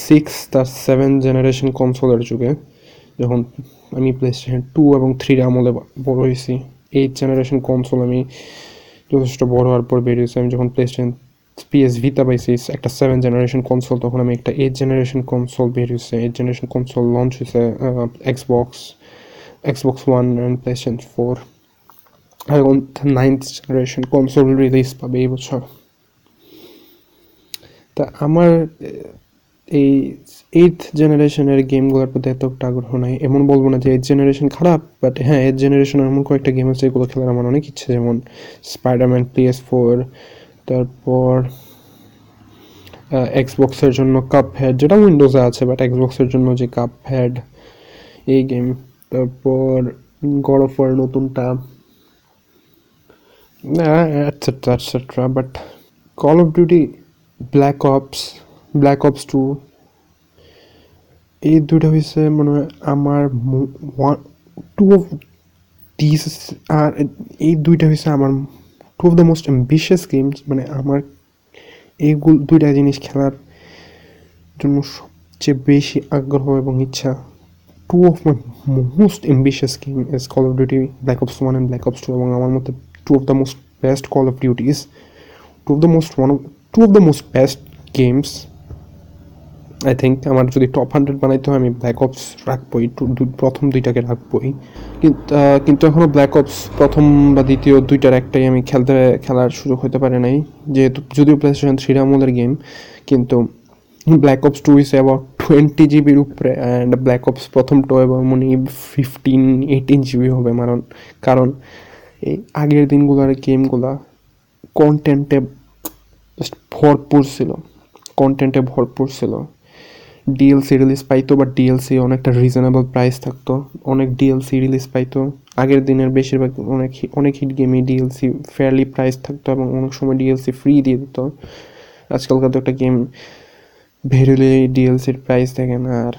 সিক্স তার সেভেন জেনারেশন কনসোলের যুগে, যখন আমি প্লে স্টেশন টু এবং থ্রির আমলে বড় হয়েছি। এইট জেনারেশন কনসোল আমি যথেষ্ট বড় হওয়ার পর বেরিয়েছি আমি যখন প্লে স্টেশন পিএস ভিতা পাইছি, একটা সেভেন জেনারেশন কনসোল তখন আমি একটা এইট জেনারেশন কনসোল বের এইট জেনারেশন কনসোল লঞ্চ হয়েছে Xbox Xbox one and PlayStation four এখন নাইনথ জেনারেশন কনসোল রিলিজ পাবে এই বছর তা আমার এই এইথ জেনারেশনের গেমগুলোর প্রতি এতটা আগ্রহ নাই। এমন বলব না যে এইথ জেনারেশন খারাপ বাট হ্যাঁ এইথ জেনারেশনের এমন কয়েকটা গেম আছে, এগুলো খেলার আমার অনেক ইচ্ছে, যেমন স্পাইডারম্যান পিএস ফোর তারপর এক্সবক্সের জন্য কাপ হেড যেটা উইন্ডোজে আছে বাট এক্সবক্সের জন্য যে কাপ হেড এই গেম তারপর God of War নতুনটা etcetera etcetera but Call of Duty Black Ops Black Ops two এই দুইটা হয়েছে মনে হয় আমার ওয়ান টু অফ দিস আর এই দুইটা হয়েছে আমার two of the most ambitious games মানে আমার এইগুলো দুইটা জিনিস খেলার জন্য সবচেয়ে বেশি আগ্রহ এবং ইচ্ছা। Two of my most ambitious game is Call of Duty Black Ops one and Black Ops two এবং আমার মতে two of the most best Call of Duties two of the most one of two of the most best games I think আমার যদি টপ হান্ড্রেড বানাইতে হয় আমি ব্ল্যাক অপস রাখবোই প্রথম দুইটাকে রাখবোই। কিন্তু এখনও ব্ল্যাক অপস প্রথম বা দ্বিতীয় দুইটার একটাই আমি খেলতে, খেলার সুযোগ হতে পারে নাই। যেহেতু, যদিও প্লে স্টেশন থ্রি আমলের গেম কিন্তু Black Ops two is about twenty জিবির উপরে অ্যান্ড ব্ল্যাক অপস প্রথমটা এবং মনে ফিফটিন এইটিন জিবি হবে মারণ, কারণ এই আগের দিনগুলোর গেমগুলা কন্টেন্টে জাস্ট ভরপুর ছিল কন্টেন্টে ভরপুর ছিল। ডিএলসি রিলিজ পাইতো বা ডিএলসি অনেকটা রিজনেবল প্রাইস থাকতো, অনেক ডিএলসি রিলিজ পাইতো। আগের দিনের বেশিরভাগ অনেক অনেক হিট গেমই ডিএলসি ফেয়ারলি প্রাইস থাকতো এবং অনেক সময় ডিএলসি ফ্রি দিয়ে দিত। আজকালকার তো একটা গেম বের হলে ডিএলসির প্রাইস দেখেন, আর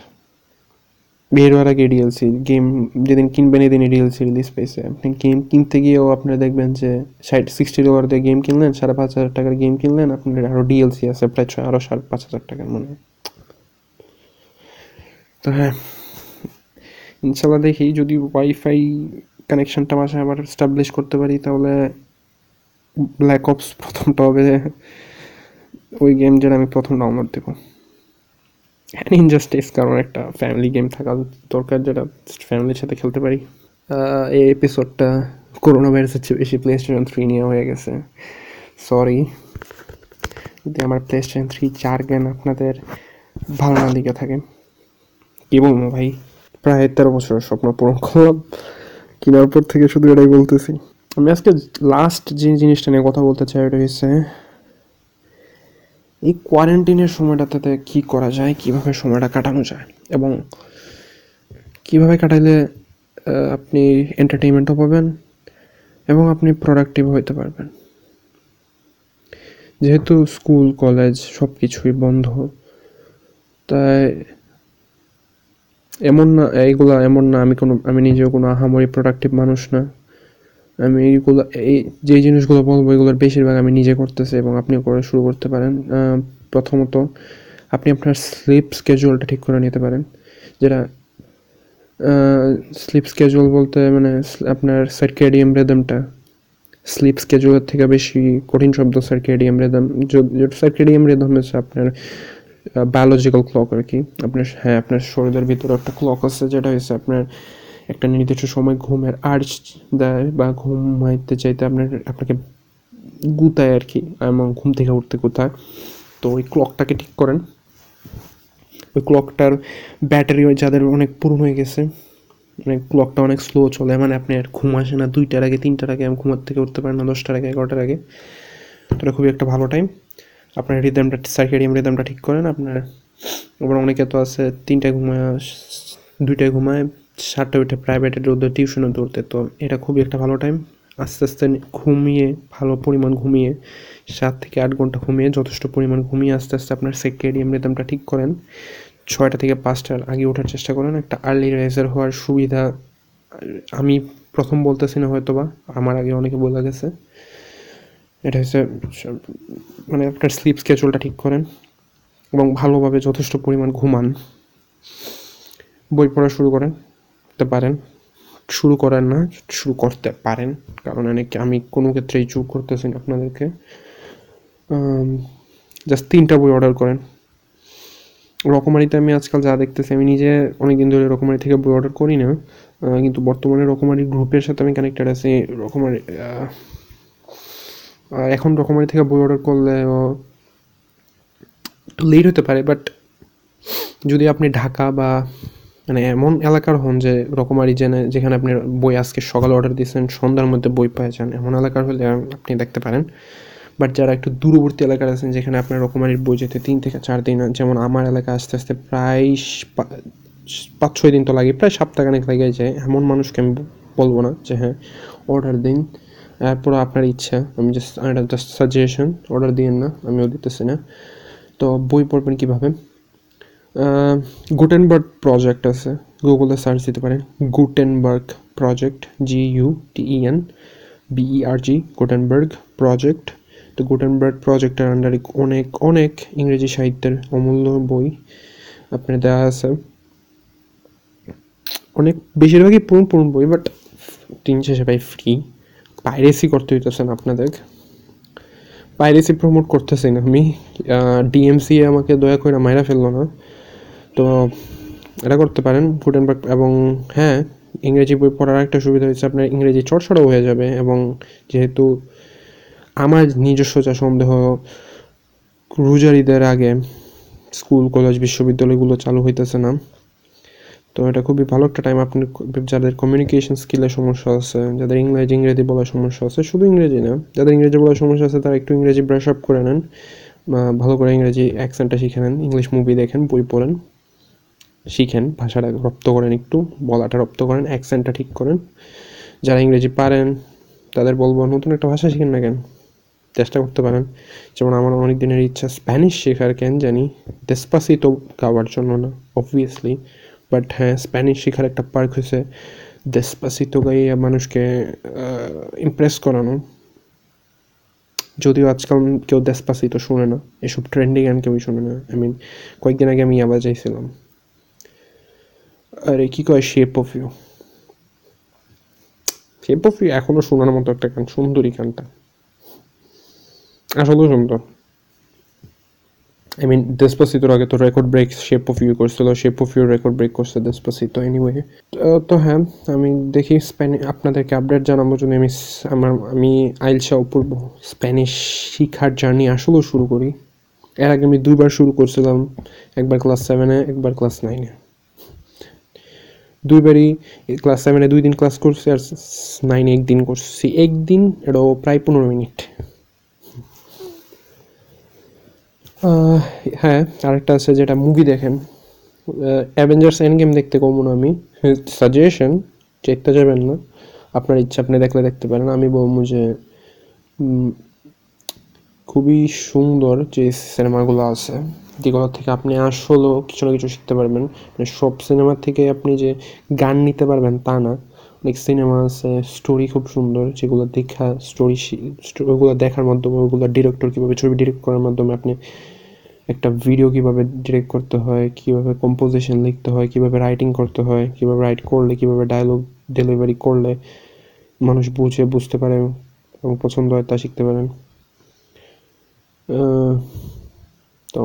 বের হওয়ার আগে ডিএলসি গেম যেদিন কিনবেন এদিনই ডিএলসি রিলিজ পেয়েছে আপনি গেম কিনতে গিয়েও আপনারা দেখবেন যে ষাট সিক্সটি ডলার দিয়ে গেম কিনলেন, সাড়ে পাঁচ হাজার টাকার গেম কিনলেন আপনার আরও ডিএলসি আছে, প্রায় ছয় আরও সাড়ে পাঁচ হাজার টাকার মনে। তো হ্যাঁ ইনশাল্লাহ দেখি, যদি ওয়াইফাই কানেকশনটা বাসায় আবার স্টাবলিশ করতে পারি, তাহলে ব্ল্যাক অপস প্রথমটা হবে ওই গেম যেটা আমি প্রথম ডাউনলোড দেবো। ইনজাস্টিস কারণ একটা ফ্যামিলি গেম থাকা দরকার যেটা ফ্যামিলির সাথে খেলতে পারি। এই এপিসোডটা করোনা ভাইরাসের চেয়ে বেশি প্লে স্টেশন থ্রি নিয়ে হয়ে গেছে। সরি যদি আমার প্লে স্টেশন থ্রি চার জ্ঞান আপনাদের ভালো না লেগে থাকে, কি বলব ভাই? প্রায় তেরো বছরের স্বপ্ন পূরণ করলাম। কেনার পর থেকে শুধু এটাই বলতেছি। আমি আজকে লাস্ট যে জিনিসটা নিয়ে কথা বলতে চাই, ওটা হচ্ছে এই কোয়ারেন্টিনের সময়টাতে কি করা যায়, কীভাবে সময়টা কাটানো যায় এবং কীভাবে কাটাইলে আপনি এন্টারটেইনমেন্টও পাবেন এবং আপনি প্রোডাক্টিভ হইতে পারবেন। যেহেতু স্কুল কলেজ সব কিছুই বন্ধ, তাই এমন না, এইগুলা এমন না, আমি কোনো, আমি নিজেও কোনো আহামরি প্রোডাক্টিভ মানুষ না। আমি এইগুলো, এই যে জিনিসগুলো বলব, এগুলোর বেশিরভাগ আমি নিজে করতেছি এবং আপনি করে শুরু করতে পারেন। প্রথমত আপনি আপনার স্লিপ স্কেজুয়ালটা ঠিক করে নিতে পারেন। যেটা স্লিপ স্কেজুয়াল বলতে মানে আপনার সার্কেডিয়াম রেদমটা স্লিপ স্কেজুয়ালের থেকে বেশি কঠিন শব্দ সার্কেডিয়াম রেদম সার্কেডিয়াম রেদম হচ্ছে আপনার বায়োলজিক্যাল ক্লক আর কি। আপনার হ্যাঁ আপনার শরীরের ভিতরে একটা ক্লক আছে, যেটা হচ্ছে আপনার একটা নির্দিষ্ট সময় ঘুমের আর্জ দেয় বা ঘুমাইতে চাইতে আপনার, আপনাকে গুতায় আর কি, এবং ঘুম থেকে উঠতে গুতায়। তো ওই ক্লকটাকে ঠিক করেন। ওই ক্লকটার ব্যাটারি যাদের অনেক পুরনো হয়ে গেছে মানে ক্লকটা অনেক স্লো চলে মানে আপনি আর ঘুম আসে না, দুইটার আগে, তিনটার আগে, আমি ঘুমার থেকে উঠতে পারেন না, দশটার আগে, এগারোটার আগে। এটা খুবই একটা ভালো টাইম আপনার রিদমটা সার্কেডিয়াম রিদমটা ঠিক করেন, আপনার, আবার অনেকে তো আছে, তিনটায় ঘুমায়, দুইটায় ঘুমায় সাতটা উঠে প্রাইভেটের ওদের টিউশনে দৌড়তে, তো এটা খুবই একটা ভালো টাইম আস্তে আস্তে ঘুমিয়ে, ভালো পরিমাণ ঘুমিয়ে, সাত থেকে আট ঘণ্টা ঘুমিয়ে, যথেষ্ট পরিমাণ ঘুমিয়ে আস্তে আস্তে আপনার সেকেরিয়াম রিদমটা ঠিক করেন। ছয়টা থেকে পাঁচটার আগে ওঠার চেষ্টা করেন, একটা আর্লি রাইজার হওয়ার সুবিধা, আমি প্রথম বলতেছি না হয়তো বা আমার আগে অনেকে বলে গেছে। এটা হচ্ছে মানে আপনার স্লিপ স্কেজুলটা ঠিক করেন এবং ভালোভাবে যথেষ্ট পরিমাণ ঘুমান। বই পড়া শুরু করেন। করতে পারেন, শুরু করেন না, শুরু করতে পারেন। কারণ অনেকে আমি কোনো ক্ষেত্রেই চুপ করতেছি না আপনাদেরকে। জাস্ট তিনটা বই অর্ডার করেন। রকমারিতে আমি আজকাল যা দেখতেছি, আমি নিজে অনেকদিন ধরে রকমারি থেকে বই অর্ডার করি না। কিন্তু বর্তমানে রকমারি গ্রুপের সাথে আমি কানেক্টেড আছি, রকমারি এখন রকমারি থেকে বই অর্ডার করলে একটু লেট হতে পারে বাট যদি আপনি ঢাকা বা মানে এমন এলাকার হন যে রকমারি জেনে, যেখানে আপনি বই আজকে সকালে অর্ডার দিয়েছেন, সন্ধ্যার মধ্যে বই পেয়ে যান, এমন এলাকার হলে আপনি দেখতে পারেন। বাট যারা একটু দূরবর্তী এলাকার আছেন, যেখানে আপনার রকমারির বই যেতে তিন থেকে চার দিন যেমন আমার এলাকা আস্তে আস্তে প্রায় পাঁচ ছয় দিন তো লাগে, প্রায় সপ্তাহখানেক লেগে যায়। এমন মানুষকে আমি বলব না যে হ্যাঁ অর্ডার দিন। এরপর আপনার ইচ্ছা, আমি জাস্ট জাস্ট সাজেশন অর্ডার দিন না, আমিও দিতেছি না। তো বই পড়বেন কীভাবে? গুটেনবার্গ প্রজেক্ট আছে। গুগলে সার্চ দিতে পারেন। Gutenberg Project G U T E N B E R G Gutenberg Project তো গুটেনবার্গ প্রজেক্টের আন্ডারে অনেক অনেক ইংরেজি সাহিত্যের অমূল্য বই আপনার দেওয়া আছে। অনেক, বেশিরভাগই পুরন পুরন বই বাট তিন শেষে ভাই ফ্রি পাইরেসি করতে হইতেছে না আপনাদের। পাইরেসি প্রমোট করতেছি না আমি। ডিএমসি আমাকে দয়া করে মাইরা ফেলল না। তো এটা করতে পারেন গুটেনবার্গ এবং হ্যাঁ ইংরেজি বই পড়ার একটা সুবিধা হচ্ছে আপনার ইংরেজি চর্চাটাও হয়ে যাবে, এবং যেহেতু আমার নিজস্ব যা সন্দেহ, রুজারিদের আগে স্কুল, কলেজ, বিশ্ববিদ্যালয়গুলো চালু হইতেছে না। তো এটা খুবই ভালো একটা টাইম আপনি যাদের কমিউনিকেশন স্কিলের সমস্যা আছে, যাদের ইংরেজি ইংরেজি বলার সমস্যা আছে, শুধু ইংরেজি না, যাদের ইংরেজি বলার সমস্যা আছে, তারা একটু ইংরেজি ব্রাশ আপ করে নেন ভালো করে ইংরেজি অ্যাকসেন্টটা শিখে নেন ইংলিশ মুভি দেখেন, বই পড়েন। শিখেন, ভাষাটা রপ্ত করেন একটু, বলাটা রপ্ত করেন অ্যাকসেন্টটা ঠিক করেন। যারা ইংরেজি পারেন, তাদের বলব, নতুন একটা ভাষা শিখেন না কেন? চেষ্টা করতে পারেন। যেমন আমার অনেক দিনের ইচ্ছা স্প্যানিশ শেখার, কেন জানি? দেসপাসিতো গাওয়ার জন্য না অবভিয়াসলি বাট হ্যাঁ স্প্যানিশ শেখার একটা পার্ক হয়েছে। দেসপাসিতো গাইয়া মানুষকে ইমপ্রেস করানো। যদিও আজকাল কেউ দেসপাসিতো শুনে না, এসব ট্রেন্ডিং গান কেউই শুনে না। আই মিন কয়েকদিন আগে আমি আবার যাইছিলাম। আরে কি কয় shape of you shape of you এখনও শোনার মতো একটা গান, সুন্দরী গানটা। আসলেও সুন্দর। আই মিন ডেসপাসিতোর আগে তো record break shape of you করছিল shape of you record break করছে ডেসপাসিতো এনিওয়ে তো হ্যাঁ আমি দেখি স্প্যানিশ আপনাদেরকে আপডেট জানাব যদি আমি আমার আমি আইলসা অপূর্ব স্প্যানিশ শিখার জার্নি আসলেও শুরু করি। এর আগে আমি দুইবার শুরু করছিলাম, একবার ক্লাস সেভেনে একবার ক্লাস নাইনে দুইবারই ক্লাস সেভেনে দুই দিন ক্লাস করছি আর নাইনে একদিন করছি। একদিন এটাও প্রায় পনেরো মিনিট। হ্যাঁ আরেকটা আছে যেটা মুভি দেখেন। অ্যাভেঞ্জার্স এন্ড গেম দেখতে কমন আমি। সাজেশন চেকতে যাবেন না। আপনার ইচ্ছা, আপনি দেখলে দেখতে পারেন। আমি বলব যে খুবই সুন্দর যে সিনেমাগুলো আছে। যেগুলো থেকে আপনি আসলেও কিছু না কিছু শিখতে পারবেন। মানে সব সিনেমা থেকে আপনি যে গান নিতে পারবেন তা না। অনেক সিনেমা আছে স্টোরি খুব সুন্দর, যেগুলো দেখা স্টোরি ওগুলো দেখার মাধ্যমে, ওগুলো ডিরেক্টর কীভাবে ছবি ডিরেক্ট করার মাধ্যমে আপনি একটা ভিডিও কীভাবে ডিরেক্ট করতে হয়, কীভাবে কম্পোজিশন লিখতে হয়, কীভাবে রাইটিং করতে হয়, কীভাবে রাইট করলে, কীভাবে ডায়লগ ডেলিভারি করলে মানুষ বুঝে, বুঝতে পারে এবং পছন্দ হয় তা শিখতে পারেন। তো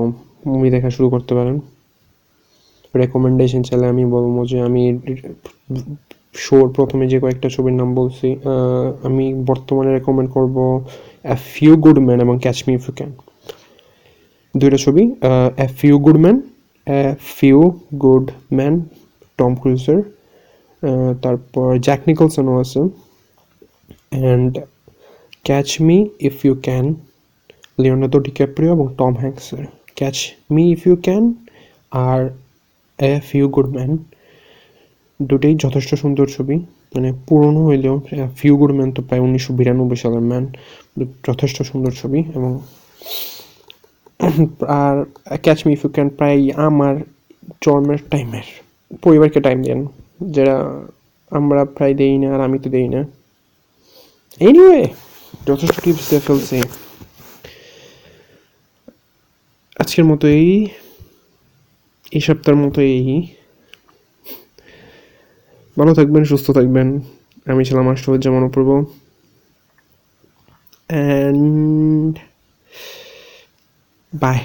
মুভি দেখা শুরু করতে পারেন। রেকমেন্ডেশন চাইলে আমি বলব যে আমি শোর প্রথমে যে কয়েকটা ছবির নাম বলছি আমি বর্তমানে রেকমেন্ড করব এ ফিউ গুড ম্যান এবং catch me if you can দুইটা ছবি a few good man a few good man Tom cruiser তারপর জ্যাক নিকলসনও আছে। And catch me if you can Leonardo DiCaprio এবং Tom হ্যাঙ্কসের catch me if you can R a few good man দুটোই যথেষ্ট সুন্দর ছবি। মানে পুরনো হইলেও ফিউ গুড ম্যান তো প্রায় উনিশশো বিরানব্বই সালের ম্যান, যথেষ্ট সুন্দর ছবি এবং আর catch me if you can প্রায় আমার জন্মের টাইমের পরিবারকে টাইম দেন যেটা আমরা প্রায় দেই না আর আমি তো দেই না। এনিওয়ে যথেষ্ট টিপস দিয়ে ফেলছি। আজকের মতো এই এই সপ্তাহের মতো এই। ভালো থাকবেন, সুস্থ থাকবেন। আমি ছিলাম আষ্টুজ্জামান অপূর্ব অ্যান্ড বাই